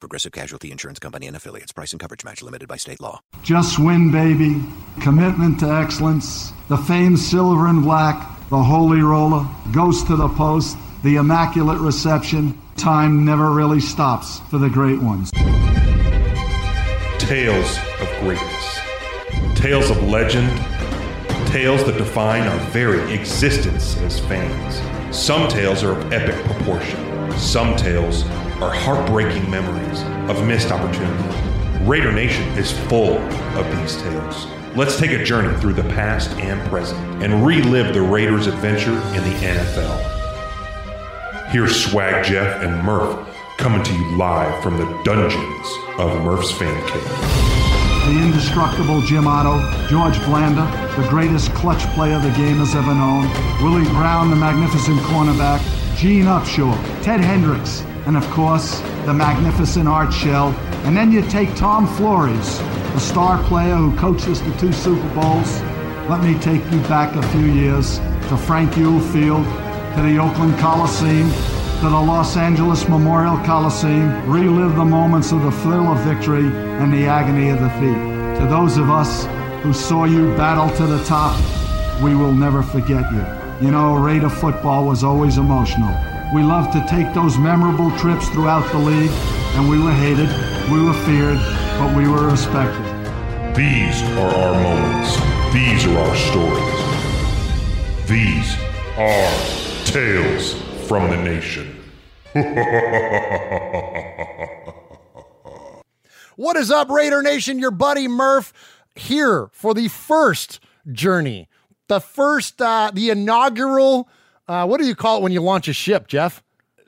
Progressive Casualty Insurance Company and affiliates. Price and coverage match limited by state law. Just win, baby. Commitment to excellence. The famed silver and black. The holy roller. Goes to the post. The immaculate reception. Time never really stops for the great ones. Tales of greatness. Tales of legend. Tales that define our very existence as fans. Some tales are of epic proportion. Some tales are heartbreaking memories of missed opportunity. Raider Nation is full of these tales. Let's take a journey through the past and present and relive the Raiders' adventure in the NFL. Here's Swag Jeff and Murph coming to you live from the dungeons of Murph's Fan Cave. The indestructible Jim Otto, George Blanda, the greatest clutch player the game has ever known, Willie Brown, the magnificent cornerback, Gene Upshaw, Ted Hendricks, and of course, the magnificent Art Shell. And then you take Tom Flores, the star player who coached us to two Super Bowls. Let me take you back a few years to Frank Youell Field, to the Oakland Coliseum, to the Los Angeles Memorial Coliseum, relive the moments of the thrill of victory and the agony of defeat. To those of us who saw you battle to the top, we will never forget you. You know, Raider football was always emotional. We loved to take those memorable trips throughout the league, and we were hated, we were feared, but we were respected. These are our moments. These are our stories. These are tales from the nation. What is up, Raider Nation? Your buddy Murph here for the first journey, the first, uh, the inaugural. Uh, what do you call it when you launch a ship, Jeff?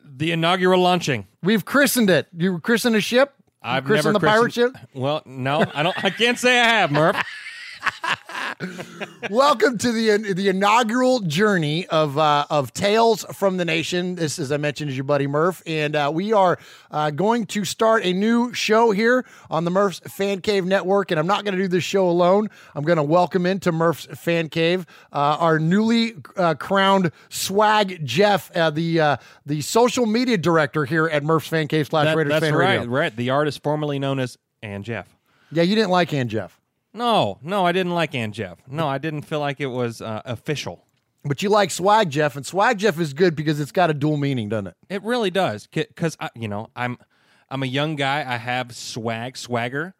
The inaugural launching. We've christened it. You christened a ship? I've christened never the pirate ship. Well, no, I don't. I can't say I have, Murph. Welcome to the the inaugural journey of uh, of Tales from the Nation. This, as I mentioned, is your buddy Murph, and uh, we are uh, going to start a new show here on the Murph's Fan Cave Network. And I'm not going to do this show alone. I'm going to welcome into Murph's Fan Cave uh, our newly uh, crowned Swag Jeff, uh, the uh, the social media director here at Murph's Fan Cave slash That- Raiders that's Fan right. Radio. Right. The artist formerly known as Ann Jeff. Yeah, you didn't like Ann Jeff. No, no, I didn't like Ann Jeff. No, I didn't feel like it was uh, official. But you like Swag Jeff, and Swag Jeff is good because it's got a dual meaning, doesn't it? It really does, because you know I'm I'm a young guy. I have swag, swagger,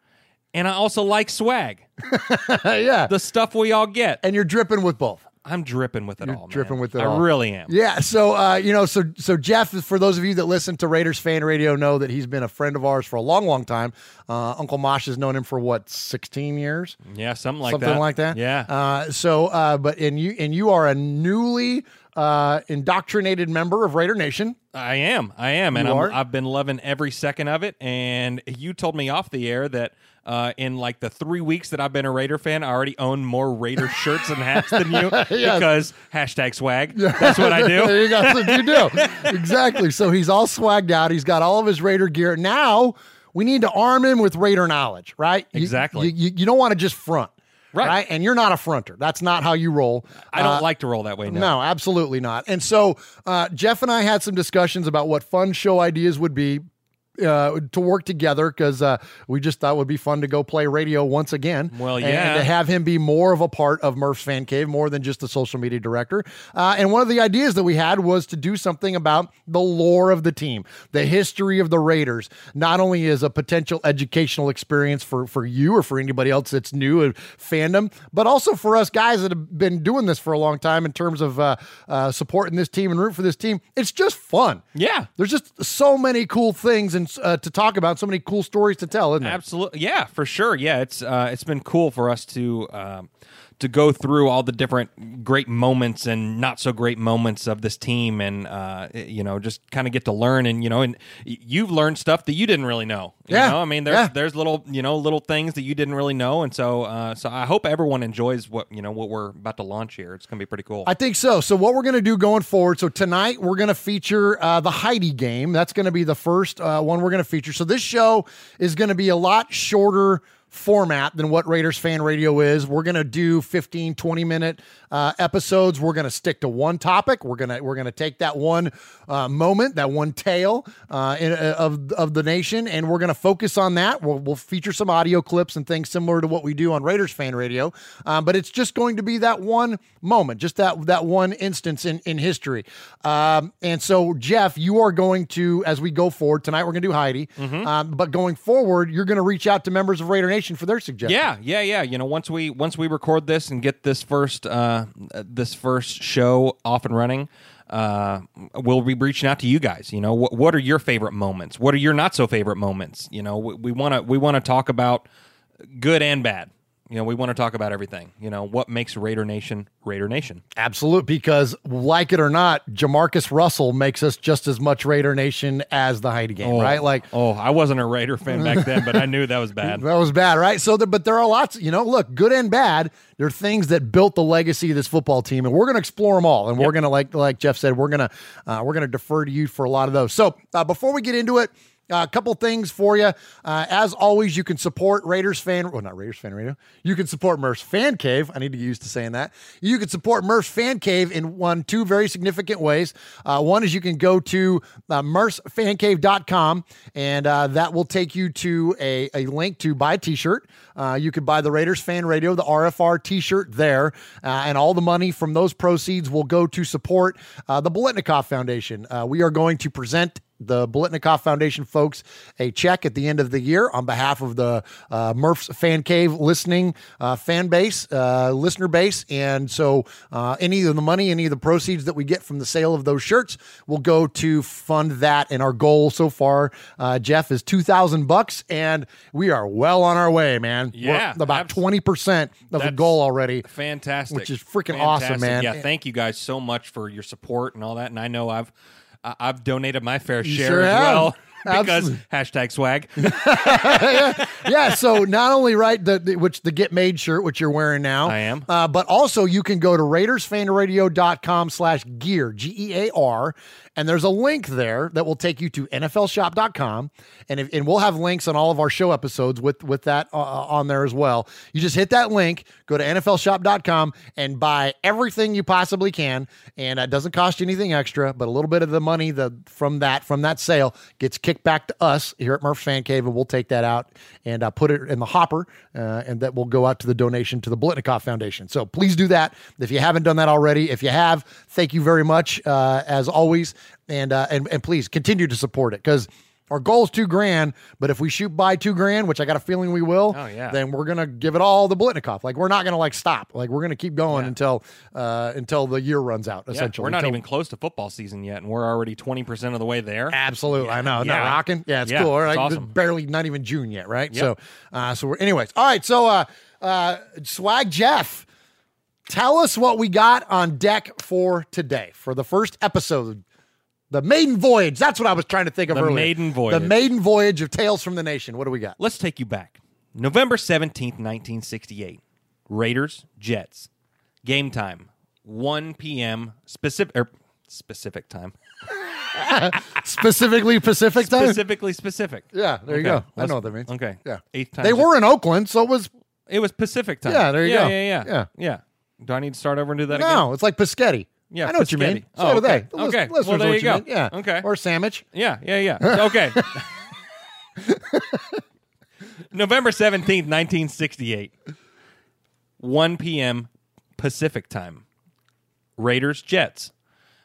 and I also like swag. yeah, the stuff we all get. And you're dripping with both. I'm dripping with it You're all. man. dripping with it I all. really am. Yeah, so uh, you know, so so Jeff, for those of you that listen to Raiders fan radio, know that he's been a friend of ours for a long, long time. Uh, Uncle Mosh has known him for what, sixteen years, Yeah, something like that. something that. like that. Yeah. Uh, so, uh, but and you and you are a newly uh, indoctrinated member of Raider Nation. I am. I am. And I'm. I've been loving every second of it. And you told me off the air that uh, in like the three weeks that I've been a Raider fan, I already own more Raider shirts and hats than you because hashtag swag. That's what I do. there you go. That's what you do. exactly. So he's all swagged out. He's got all of his Raider gear. Now we need to arm him with Raider knowledge, right? You- Exactly. You, you, you don't want to just front. Right. And you're not a fronter. That's not how you roll. I don't Uh, like to roll that way. No. No, absolutely not. And so uh, Jeff and I had some discussions about what fun show ideas would be uh, to work together because uh, we just thought it would be fun to go play radio once again. Well, yeah. and to have him be more of a part of Murph's Fan Cave, more than just a social media director. Uh, and one of the ideas that we had was to do something about the lore of the team, the history of the Raiders, not only as a potential educational experience for for you or for anybody else that's new in fandom, but also for us guys that have been doing this for a long time in terms of uh, uh, supporting this team and root for this team. It's just fun. Yeah. There's just so many cool things and uh, to talk about, so many cool stories to tell, isn't there? Absolutely, yeah, for sure. Yeah, it's uh, it's been cool for us to um, to go through all the different great moments and not so great moments of this team, and uh, you know, just kind of get to learn. And you know, and you've learned stuff that you didn't really know. You Yeah, know? I mean, there's yeah. there's little you know little things that you didn't really know, and so uh, so I hope everyone enjoys what you know what we're about to launch here. It's gonna be pretty cool. I think so. So what we're going to do going forward. So tonight we're going to feature uh, the Heidi game. That's going to be the first uh, one we're going to feature. So this show is going to be a lot shorter format than what Raiders fan radio is. We're going to do 15 20 minute uh, episodes. We're going to stick to one topic. We're going to we're going to take that one uh, moment, that one tale uh, in, uh, of of the nation and we're going to focus on that. We'll, we'll feature some audio clips and things similar to what we do on Raiders fan radio. Um, but it's just going to be that one moment, just that that one instance in in history. Um, and so, Jeff, you are going to, as we go forward tonight, we're going to do Heidi. Mm-hmm. Um, but going forward, you're going to reach out to members of Raider Nation for their suggestion. Yeah, yeah, yeah. You know, once we once we record this and get this first uh, this first show off and running, uh, we'll be reaching out to you guys. You know, what what are your favorite moments? What are your not so favorite moments? You know, we want to we want to talk about good and bad. You know, we want to talk about everything. You know, what makes Raider Nation Raider Nation? Absolute, because like it or not, JaMarcus Russell makes us just as much Raider Nation as the Heidi game, right? Like oh, I wasn't a Raider fan back then, but I knew that was bad. That was bad, right? So, there, but there are lots, you know, look, good and bad. There are things that built the legacy of this football team, and we're going to explore them all. And we're going to, like, like Jeff said, we're going to, uh, we're going to defer to you for a lot of those. So, uh, before we get into it, uh, a couple things for you. Uh, as always, you can support Raiders fan, well, not Raiders fan radio. You can support Murph's Fan Cave. I need to get used to saying that. You can support Murph's Fan Cave in one, two very significant ways. Uh, one is you can go to uh, murphsfancave.com, and uh, that will take you to a, a link to buy a t shirt. Uh, you could buy the Raiders Fan Radio, the RFR t shirt there, and all the money from those proceeds will go to support the Biletnikoff Foundation. We are going to present the Biletnikoff Foundation folks a check at the end of the year on behalf of the uh, Murph's Fan Cave listening uh, fan base, uh, listener base. And so uh, any of the money, any of the proceeds that we get from the sale of those shirts will go to fund that. And our goal so far, uh, Jeff, is 2000 bucks. And we are well on our way, man. We're Yeah, about abs- 20% of the goal already. Fantastic, Which is freaking awesome, man. Yeah, thank you guys so much for your support and all that. And I know I've I- I've donated my fair share sure as have. well because Absolutely. hashtag swag. yeah. So not only right the, the- which the get made shirt, which you're wearing now, I am. uh, but also you can go to RaidersFanRadio.com slash gear G E A R, and there's a link there that will take you to NFLShop.com, and if, and we'll have links on all of our show episodes with with that uh, on there as well. You just hit that link, go to NFLShop.com, and buy everything you possibly can, and it doesn't cost you anything extra, but a little bit of the money the from that from that sale gets kicked back to us here at Murph's Fan Cave, and we'll take that out and uh, put it in the hopper, uh, and that will go out to the donation to the Biletnikoff Foundation. So please do that if you haven't done that already. If you have, thank you very much uh, as always, and uh, and and please continue to support it because our goal is two grand, but if we shoot by two grand, which I got a feeling we will, Oh, yeah. then we're gonna give it all the Biletnikoff. Like we're not gonna like stop. Like we're gonna keep going until uh, until the year runs out. Yeah, Essentially, we're not Until- even close to football season yet, and we're already twenty percent of the way there. Absolutely, I know. Not rocking. Yeah, it's Yeah, cool. it's awesome. Barely, not even June yet, right? Yep. So, uh, so we're. Anyways, all right. So, uh, uh, Swag Jeff, tell us what we got on deck for today for the first episode. The maiden voyage. That's what I was trying to think of The earlier. maiden voyage. The maiden voyage of Tales from the Nation. What do we got? Let's take you back. November 17th, 1968. Raiders, Jets. Game time, 1 p.m. specific er, specific time. Specifically Pacific time. Specifically specific. Yeah, there you Okay, go. I let's- know what that means. Okay. Yeah. Eighth time. They were in Oakland, so it was It was Pacific time. Yeah, there you yeah, go. Yeah, yeah, Yeah. yeah. Do I need to start over and do that again? no. It's like Piscetti. Yeah, I know what you mean. So Oh, do they. okay. The Okay. Well, there you go. Yeah. Okay. Or sandwich. Yeah, yeah, yeah. Okay. November 17th, 1968. 1 p.m. Pacific time. Raiders, Jets.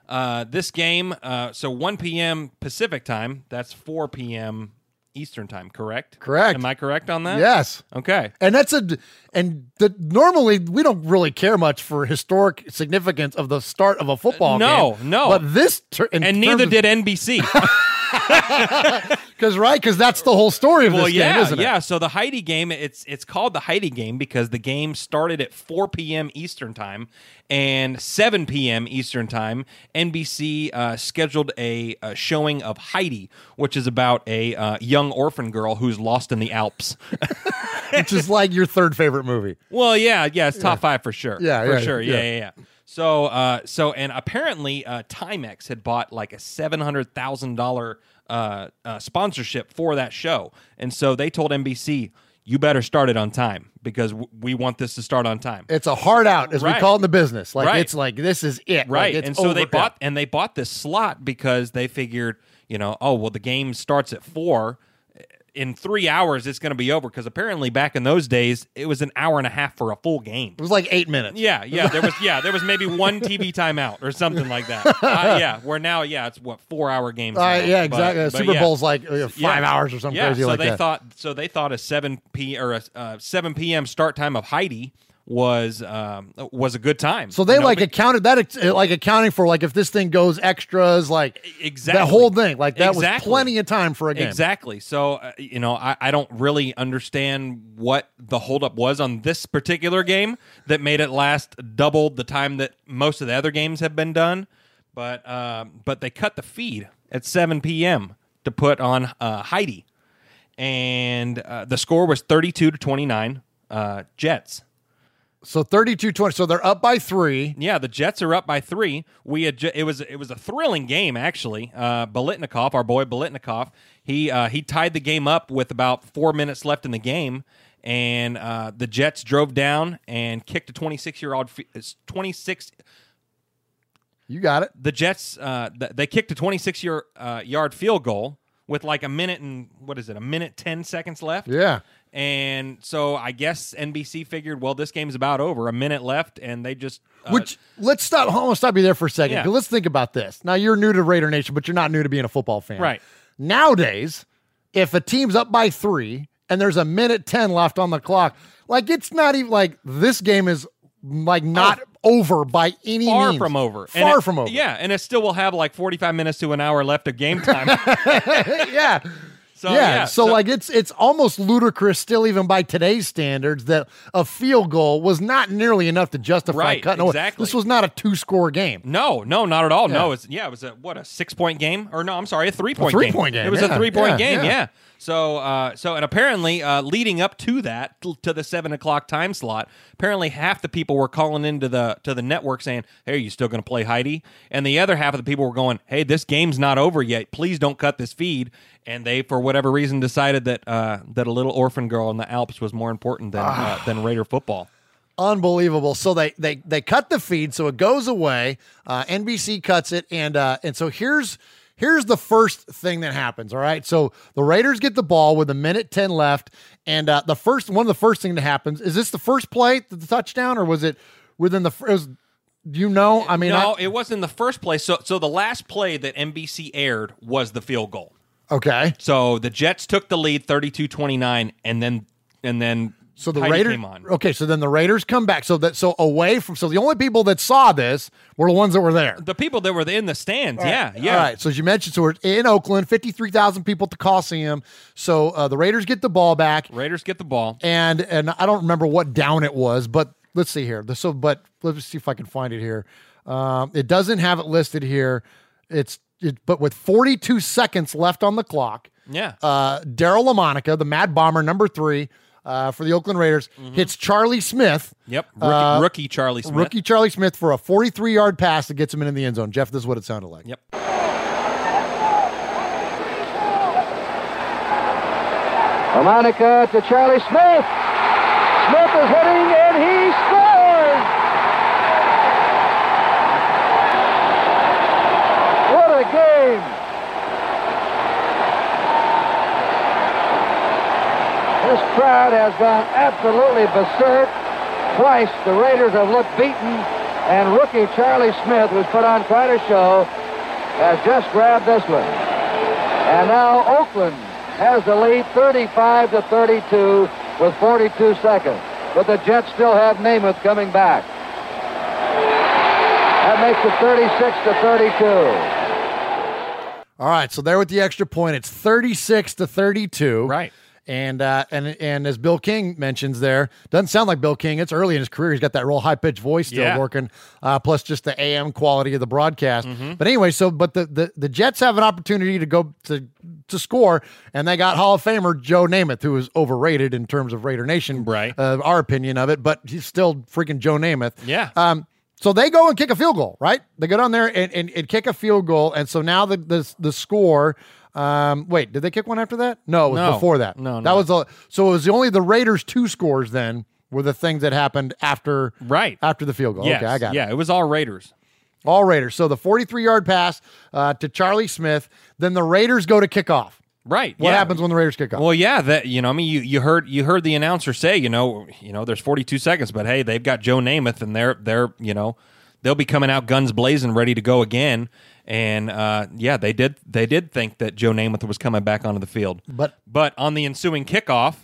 Uh, this game, uh, so 1 p.m. Pacific time, that's 4 p.m. Eastern time, correct? Correct. Am I correct on that? Yes. Okay. And that's a and the normally we don't really care much for historic significance of the start of a football No, game. no. But this ter- And neither did NBC. because right because that's the whole story of well, this yeah, game, isn't it? yeah. So the Heidi game, it's it's called the Heidi game because the game started at 4 p.m. Eastern time and 7 p.m. Eastern time. NBC uh, scheduled a, uh showing of Heidi, which is about a uh, young orphan girl who's lost in the Alps. Which is like your third favorite movie. Well, yeah, yeah, it's top five for sure. Yeah, for yeah, sure. yeah. Yeah, yeah, yeah. So, uh, so, and apparently, uh, Timex had bought like a seven hundred thousand dollar uh, uh, sponsorship for that show, and so they told NBC, "You better start it on time because w- we want this to start on time." It's a hard out, as we call it in the business. Like Right. it's like this is it. Like, right it's and so they bought and they bought this slot because they figured you know oh well the game starts at four in three hours it's going to be over because apparently back in those days it was an hour and a half for a full game It was like eight minutes. yeah yeah there was yeah there was maybe one tv timeout or something like that uh, yeah where now yeah it's what four hour games Uh, now. yeah, exactly. but Super yeah. Bowl's like uh, five Yeah. hours or something yeah, crazy so like they that. thought so they thought a 7 p or a uh, 7 p.m start time of heidi was um, was a good time so they You know, like but- accounted that like accounting for like if this thing goes extras like Exactly. that whole thing like that was plenty of time for a game. Exactly. So, uh, you know, I, I don't really understand what the holdup was on this particular game that made it last double the time that most of the other games have been done. But um, but they cut the feed at 7 p.m. to put on uh, Heidi, and uh, the score was 32 to 29 uh, Jets. So 32-20. So they're up by three. Yeah, the Jets are up by three. We had ju- it was it was a thrilling game actually. Uh, Biletnikoff, our boy Biletnikoff, he uh, he tied the game up with about four minutes left in the game, and uh, the Jets drove down and kicked a 26 year old 26. You got it. The Jets uh, th- they kicked a 26 year uh, yard field goal with like a minute and what is it a minute 10 seconds left. Yeah. And so I guess NBC figured, well, this game's about over. A minute left, and they just uh, Which let's stop. Hold on, stop you there for a second. Yeah. Let's think about this. Now you're new to Raider Nation, but you're not new to being a football fan. Right. Nowadays, if a team's up by three and there's a minute ten left on the clock, like it's not even like this game is like not over by any far means. from over. And Far it- from over. Yeah, and it still will have like 45 minutes to an hour left of game time. yeah. So yeah, yeah, so, like it's it's almost ludicrous still even by today's standards that a field goal was not nearly enough to justify Right, cutting away. exactly. This was not a two score game. no, no, not at all. No, Yeah. it's yeah, it was a what a six point game or no, I'm sorry, a three point three-point game, It was yeah, a three point game. yeah. So, uh, so and apparently, uh, leading up to that, to the seven o'clock time slot, apparently half the people were calling into the to the network saying, "Hey, are you still going to play Heidi?" And the other half of the people were going, "Hey, this game's not over yet. Please don't cut this feed." And they, for whatever reason, decided that uh, that a little orphan girl in the Alps was more important than uh, than Raider football. Unbelievable. So they they they cut the feed, so it goes away. Uh, NBC cuts it, and uh, and so here's here's the first thing that happens. All right, so the Raiders get the ball with a minute ten left, and uh, the first one of the first thing that happens is this the first play, the touchdown, or was it within the? first? was, you know? I mean, no, I- it wasn't in the first place. So, so the last play that NBC aired was the field goal. Okay. So the Jets took the lead 32-29 and then and then So the Heidi Raiders came on. Okay, so then the Raiders come back. So that so away from so the only people that saw this were the ones that were there. The people that were in the stands, yeah, yeah. All right. So as you mentioned, so we're in Oakland, fifty three thousand people at the Coliseum. So uh, the Raiders get the ball back, Raiders get the ball. and and I don't remember what down it was, but let's see here. So, but let's see if I can find it here. Um, it doesn't have it listed here. It's it, but with forty two seconds left on the clock. Yeah. uh, Daryle Lamonica, the Mad Bomber, number three uh, for the Oakland Raiders, hits Charlie Smith. Yep. Rookie, uh, rookie Charlie Smith. Rookie Charlie Smith for a 43 yard pass that gets him into the end zone. Jeff, this is what it sounded like. Yep. Monica to Charlie Smith. Smith is hitting and he scores. What a game. This crowd has gone absolutely berserk. Twice the Raiders have looked beaten, and rookie Charlie Smith, who's put on quite a show, has just grabbed this one. And now Oakland has the lead 35 to 32 with 42 seconds. But the Jets still have Namath coming back. That makes it 36 to 32. All right, so there with the extra point, it's 36 to 32. Right. And uh, and and as Bill King mentions there, doesn't sound like Bill King. It's early in his career. He's got that real high pitched voice still Yeah. working, uh, plus just the AM quality of the broadcast. Mm-hmm. But anyway, so but the, the the Jets have an opportunity to go to to score, and they got Hall of Famer Joe Namath, who is overrated in terms of Raider Nation, Right. Uh, our opinion of it, but he's still freaking Joe Namath. Yeah. Um, so they go and kick a field goal, right? They go down there and, and, and kick a field goal, and so now the the, the score. Um, wait, did they kick one after that? No, it was No. before that. No, no. that was the so it was the only the Raiders two scores then were the things that happened after Right. after the field goal. Yes. Okay, I got it. Yeah, it was all Raiders. All Raiders. So the 43 yard pass uh, to Charlie Smith. Then the Raiders go to kickoff. Right. What yeah. happens when the Raiders kick off? Well, yeah, that you know, I mean, you, you heard you heard the announcer say, you know, you know, there's 42 seconds, but hey, they've got Joe Namath, and they're they're you know, they'll be coming out guns blazing, ready to go again. And uh, yeah, they did they did think that Joe Namath was coming back onto the field, But- but on the ensuing kickoff,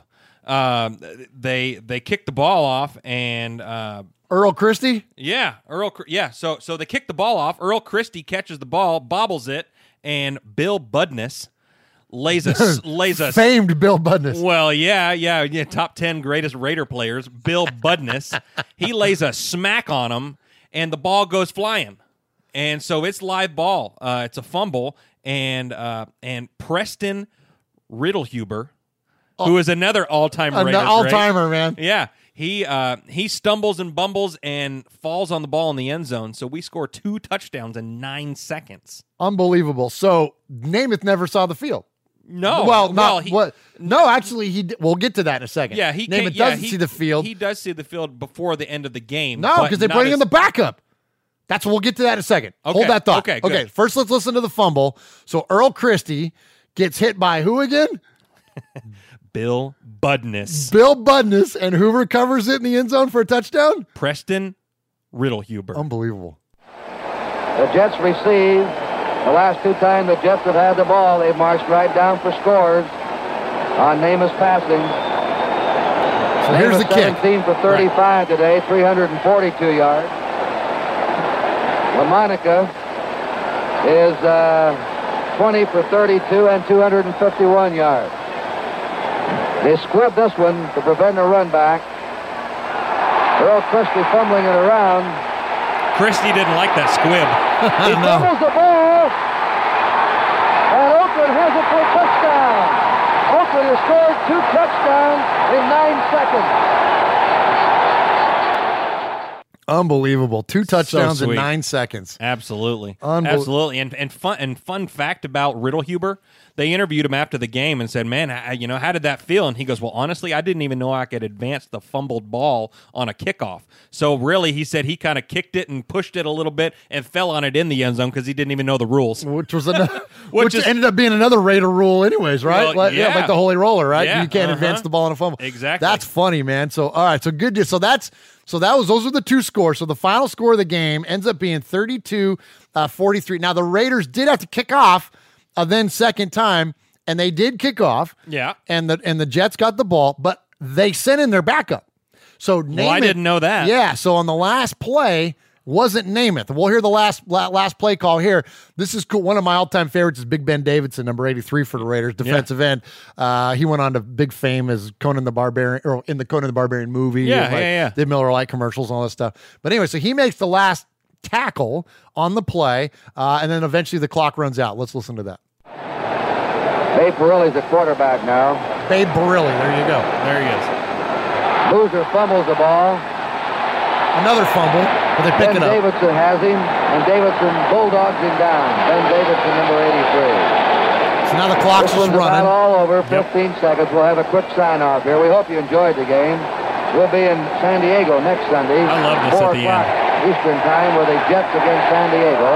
um, they they kicked the ball off, and uh, Earl Christy, yeah, Earl. Yeah, so so they kick the ball off. Earl Christy catches the ball, bobbles it, and Bill Budness lays a lays a famed Bill Budness. well, yeah, yeah, yeah. Top ten greatest Raider players. Bill Budness. he lays a smack on him, and the ball goes flying. And so it's live ball. Uh, it's a fumble, and uh, and Preston Riddlehuber, who is another all-time An all timer, man. Yeah, he uh, he stumbles and bumbles and falls on the ball in the end zone. So we score two touchdowns in nine seconds. Unbelievable. So Namath never saw the field. No, well, not he- what? No, actually, he. We'll get to that in a second. Yeah, he Namath can't- yeah, doesn't he- see the field. He does see the field before the end of the game. no, because they not bring in the backup. That's we'll get to that in a second. Hold that thought. okay, good. okay. First, let's listen to the fumble. So Earl Christy gets hit by who again? Bill Budness, Bill Budness, and who recovers it in the end zone for a touchdown? Preston Riddlehuber. Unbelievable. The Jets receive. The last two times the Jets have had the ball, they've marched right down for scores on Namath's passing. So here's the Namath kick. 17 for 35 today, 342 yards. Lamonica is uh, 20 for 32 and 251 yards. They squibbed this one to prevent a run back. Earl Christy fumbling it around. Christy didn't like that squib. He fumbles the ball. And Oakland has it for a touchdown. Oakland has scored two touchdowns in nine seconds. Unbelievable. Two touchdowns in nine seconds. Absolutely, Unbel- absolutely, and and fun and fun fact about Riddlehuber, they interviewed him after the game and said, "Man, I, you know, how did that feel?" And he goes, "Well, honestly, I didn't even know I could advance the fumbled ball on a kickoff. So really, he said he kind of kicked it and pushed it a little bit and fell on it in the end zone because he didn't even know the rules." Which was another, Which which, is- ended up being another Raider rule, anyways, right? Well, like, yeah. like the holy roller, right? Yeah, you can't uh-huh. advance the ball on a fumble. Exactly. That's funny, man. So all right, so good. So that's so that was those are the two scores. So the final score of the game ends up being 32 uh, 43. Now the Raiders did have to kick off a then second time and they did kick off. Yeah. and the and the Jets got the ball, but they sent in their backup. So Well, I didn't know that. Yeah, so on the last play wasn't Namath. We'll hear the last last play call here. This is cool. One of my all time favorites is Big Ben Davidson, number eighty three for the Raiders, defensive end. Uh, he went on to big fame as Conan the Barbarian, or in the Conan the Barbarian movie. Yeah, like, yeah, yeah. Did Miller Lite commercials and all that stuff. But anyway, so he makes the last tackle on the play, uh, and then eventually the clock runs out. Let's listen to that. Babe Parilli's the quarterback now. Babe Barilli, there you go. There he is. Loser fumbles the ball. Another fumble, but they pick Ben it up. Davidson has him, and Davidson bulldogs him down. Ben Davidson, number 83. So now the clock's This just about running. all over. 15 seconds. We'll have a quick sign-off here. We hope you enjoyed the game. We'll be in San Diego next Sunday. I love this 4 at the o'clock Eastern Time with the Jets against San Diego.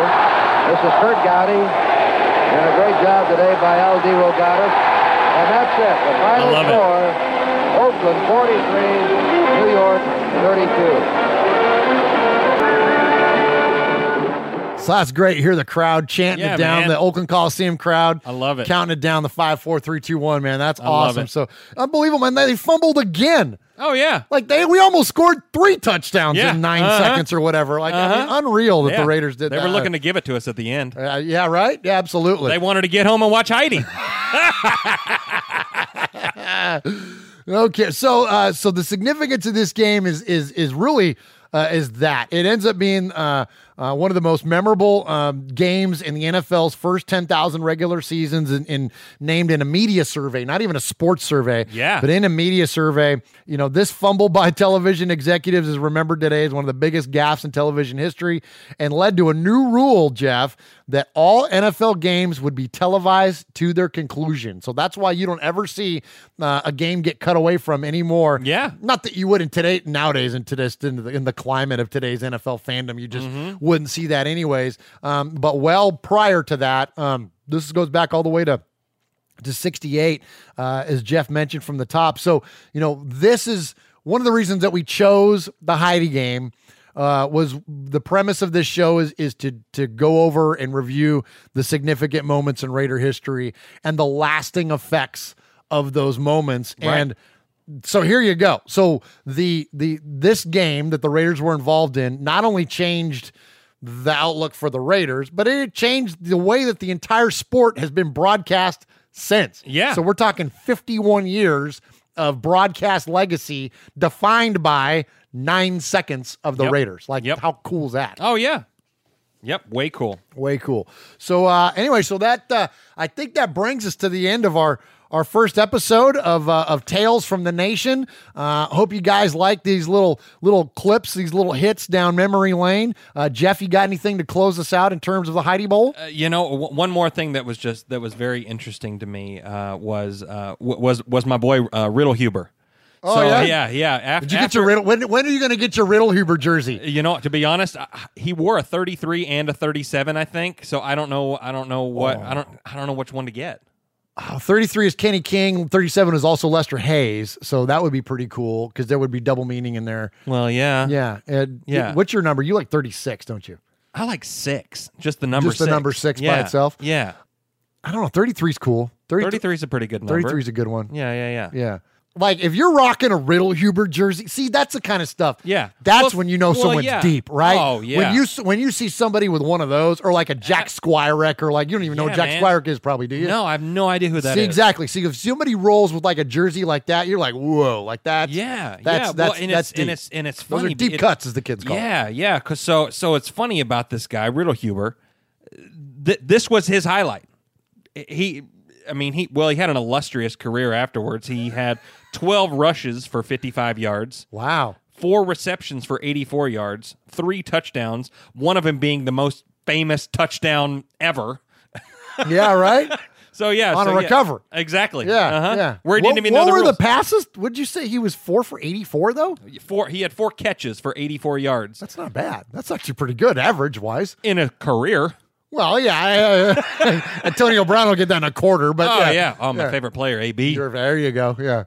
This is Curt Gowdy, and a great job today by Al DeRogatis. And that's it. The final love it. score, Oakland 43, New York 32. So that's great. You hear the crowd chanting Yeah, it down, man. the Oakland Coliseum crowd. I love it. Counting it down the five, four, three, two, one. Man, that's love awesome. So unbelievable. And they fumbled again. Oh yeah. Like they, we almost scored three touchdowns Yeah, in 9 uh-huh. seconds or whatever. Like I mean, Uh-huh. unreal that Yeah. the Raiders did They that. were looking to give it to us at the end. Uh, yeah, right. Yeah, absolutely. They wanted to get home and watch Heidi. Okay, so uh, so the significance of this game is is is really uh, is that it ends up being uh, uh, one of the most memorable um, games in the NFL's first ten thousand regular seasons, and in, named in a media survey, not even a sports survey, Yeah. but in a media survey. You know, this fumble by television executives is remembered today as one of the biggest gaffes in television history, and led to a new rule, Jeff, that all NFL games would be televised to their conclusion. So that's why you don't ever see uh, a game get cut away from anymore. Yeah. not that you would in today nowadays in today's in the, in the climate of today's NFL fandom, you just wouldn't see that anyways. Um, but well prior to that, um, this goes back all the way to to 68, uh, as Jeff mentioned from the top. So, you know, this is one of the reasons that we chose the Heidi game. Uh, was the premise of this show is is to to go over and review the significant moments in Raider history and the lasting effects of those moments. And so here you go. So the the this game that the Raiders were involved in not only changed the outlook for the Raiders, but it changed the way that the entire sport has been broadcast since. Yeah. So we're talking 51 years of broadcast legacy defined by nine seconds of the Yep. Raiders. Like, Yep. how cool is that? Oh yeah. Yep. Way cool. Way cool. So uh anyway, so that uh I think that brings us to the end of our our first episode of uh, of Tales from the Nation. Uh hope you guys like these little little clips, these little hits down memory lane. Uh Jeff, you got anything to close us out in terms of the Heidi Bowl? Uh, you know, w- one more thing that was just that was very interesting to me uh, was uh, w- was was my boy uh, Riddlehuber. Oh, so, yeah? yeah, yeah. Af- Did you get after- your riddle when when are you gonna get your Riddlehuber jersey? You know, to be honest, I- he wore a 33 and a 37, I think. So I don't know. I don't know what. I don't. I don't know which one to get. Oh, 33 is Kenny King, 37 is also Lester Hayes. So that would be pretty cool because there would be double meaning in there. Well, yeah, Yeah. And Yeah. What's your number? You like 36, don't you? I like six. Just the number. Just the six. number six by itself? Yeah, I don't know. 33 is cool. 30, 33 is a pretty good number. 33 is a good one. Yeah, yeah, yeah. Yeah. Like if you're rocking a Riddlehuber jersey, see that's the kind of stuff. Yeah. that's Well, when you know well, someone's yeah. deep, right? Oh, yeah. When you when you see somebody with one of those, or like a Jack uh, Squirek, or like you don't even know Yeah, what Jack man. Squirek is, probably do you? No, I have no idea who that is. see exactly. See if somebody rolls with like a jersey like that, you're like, whoa, like that. Yeah, that's yeah. that's well, and that's it's and it's and it's Those are deep it- cuts, as the kids call it. Yeah, yeah. Cause so so it's funny about this guy Riddlehuber. Th- this was his highlight. He, I mean, he well, he had an illustrious career afterwards. He had twelve rushes for fifty-five yards, Wow. four receptions for eighty-four yards, three touchdowns. One of them being the most famous touchdown ever. Yeah, right. So yeah, On so, a yeah. recover. exactly. Yeah, uh-huh. yeah. Where he what, didn't even what know the were rules. the passes? Would you say he was four for eighty-four though? four. He had four catches for eighty-four yards That's not bad. That's actually pretty good average wise. in a career. Well, yeah, uh, Antonio Brown will get that in a quarter, but Oh yeah, yeah. Oh, my favorite player, AB. You're- there you go. Yeah.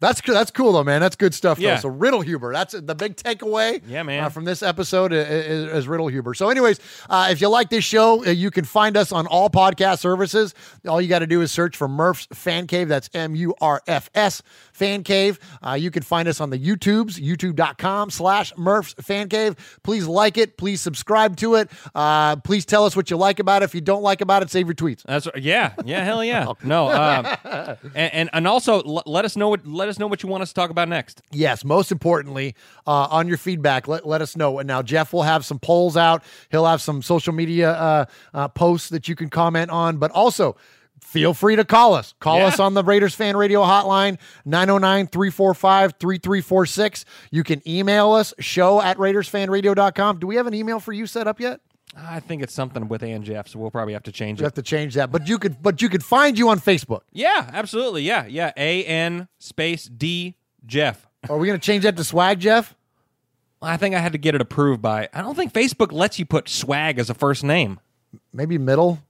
That's. That's cool though, man. That's good stuff. Yeah. Though. So Riddlehuber. That's the big takeaway. Yeah, man. uh, from this episode is, is, Riddlehuber. So, anyways, uh, if you like this show, uh, you can find us on all podcast services. All you got to do is search for Murph's Fan Cave. That's M U R F S Fan Cave. Uh, you can find us on the YouTubes, YouTube.com slash Murph's Fan Cave. Please like it. Please subscribe to it. Uh, please tell us what you like about it. If you don't like about it, save your tweets. That's yeah, yeah, hell yeah. No, um, and, and and also l- let us know what let us know what you want us to talk about next. Yes, most importantly, uh, on your feedback, let, let us know. And now Jeff will have some polls out. He'll have some social media uh, uh, posts that you can comment on, but also feel free to call us. Call Yeah. us on the Raiders Fan Radio hotline, 909 345 3346. You can email us, show at RaidersFanRadio.com. Do we have an email for you set up yet? I think it's something with A and Jeff, so we'll probably have to change You it. have to change that, but you could, but you could find you on Facebook. Yeah, absolutely. Yeah, yeah. A N space D Jeff. Are we going to change that to Swag Jeff? I think I had to get it approved by. I don't think Facebook lets you put swag as a first name. Maybe middle.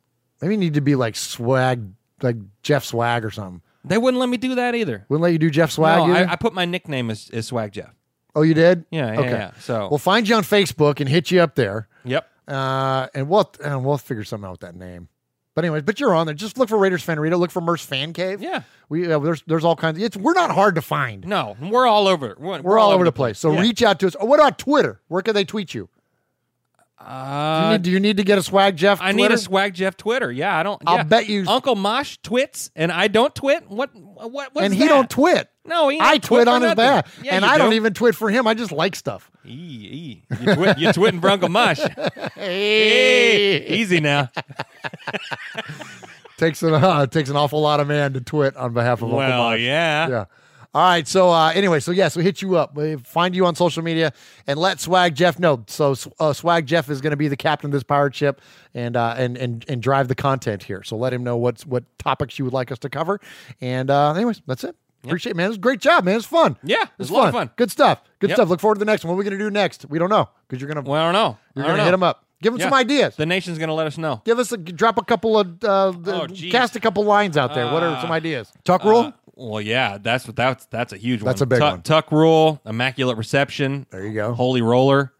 Maybe you need to be like Swag, like Jeff Swag or something. They wouldn't let me do that either. Wouldn't let you do Jeff Swag. no. I, I put my nickname as, as Swag Jeff. Oh, you did? Yeah, yeah, yeah. So- we'll find you on Facebook and hit you up there, Yep. Uh, and we'll and we'll figure something out with that name. But anyways, but you're on there. Just look for Raiders Fan Radio. Look for Murph's Fan Cave. Yeah. we uh, there's there's all kinds. Of, it's we're not hard to find. No, we're all over. We're, We're, all over the place. So Yeah. reach out to us. Oh, what about Twitter? Where can they tweet you? do, you Uh, need, do you need to get a Swag Jeff? I need a Swag Jeff Twitter. Yeah, I don't. I'll bet you- Uncle Mosh twits and I don't twit. What? What? What's and he that? don't twit. No, he I twit on his back, Yeah, and I don't even twit for him. I just like stuff. Ee, ee. You twit, you twitting for Uncle Mosh. Hey, easy now. Takes an uh, takes an awful lot of man to twit on behalf of Uncle Well, Mosh. yeah. yeah. All right. So uh, anyway, so yes, we hit you up, we find you on social media, and let Swag Jeff know. So uh, Swag Jeff is going to be the captain of this pirate ship, and uh, and and and drive the content here. So let him know what's what topics you would like us to cover. And uh, anyways, that's it. Appreciate it, man. It was a great job, man. It was fun. Yeah, it it was a lot of fun. Good stuff. Good Yep. stuff. Look forward to the next one. What are we going to do next? We don't know because you're gonna Well, I don't know. you're gonna hit them up. Give them Yeah. some ideas. The nation's gonna let us know. Give us a drop a couple of uh, Oh, cast a couple lines out there. what are Uh, some ideas? Tuck rule. Uh, well, yeah, that's what that's that's a huge That's one. a big tuck, one. Tuck rule, immaculate reception. There you go. Holy roller.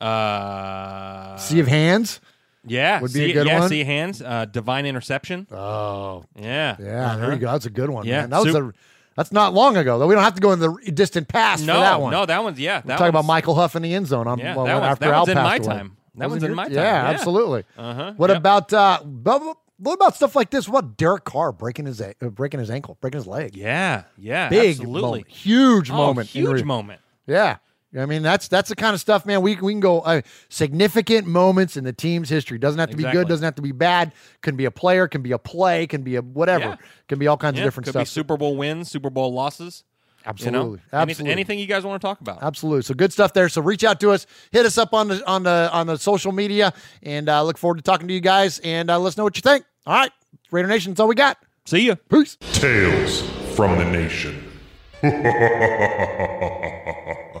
Uh, sea of hands. yeah, would be a good yeah, one. See hands. Uh, divine interception. Oh, Yeah, yeah. There you go. That's a good one. Yeah. man. that was a. That's not long ago though. We don't have to go in the distant past No, for that one. no, that one's yeah. That Talk about Michael Huff in the end zone on Yeah, well, that one's- after that Al one's in my away. time. That Was one's in your- my time. Yeah, Yeah. absolutely. Uh-huh. What Yep. about uh, what about stuff like this? What about Derek Carr breaking his uh, breaking his ankle, breaking his leg? Yeah, yeah, Big absolutely. moment, huge Oh, moment, huge moment. Yeah. I mean that's that's the kind of stuff, man. We we can go uh, significant moments in the team's history. Doesn't have to be good. Doesn't have to be bad. Can be a player. Can be a play. Can be a whatever. Yeah. Can be all kinds Yeah, of different could stuff. be Super Bowl wins, Super Bowl losses. Absolutely. You know, Absolutely. anything you guys want to talk about? Absolutely. So good stuff there. So reach out to us, hit us up on the on the on the social media, and uh, look forward to talking to you guys. And uh, let us know what you think. All right, Raider Nation. That's all we got. See ya. Peace. Tales from the Nation.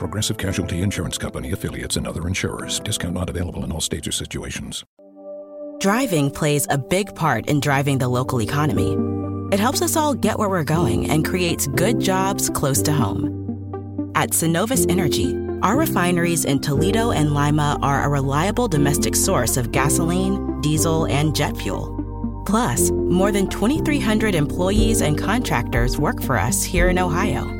Progressive Casualty Insurance Company affiliates and other insurers. Discount not available in all states or situations. Driving plays a big part in driving the local economy. It helps us all get where we're going and creates good jobs close to home. At Cenovus Energy, our refineries in Toledo and Lima are a reliable domestic source of gasoline, diesel, and jet fuel. Plus, more than 2,300 employees and contractors work for us here in Ohio.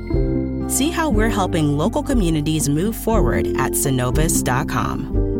See how we're helping local communities move forward at cenovus.com.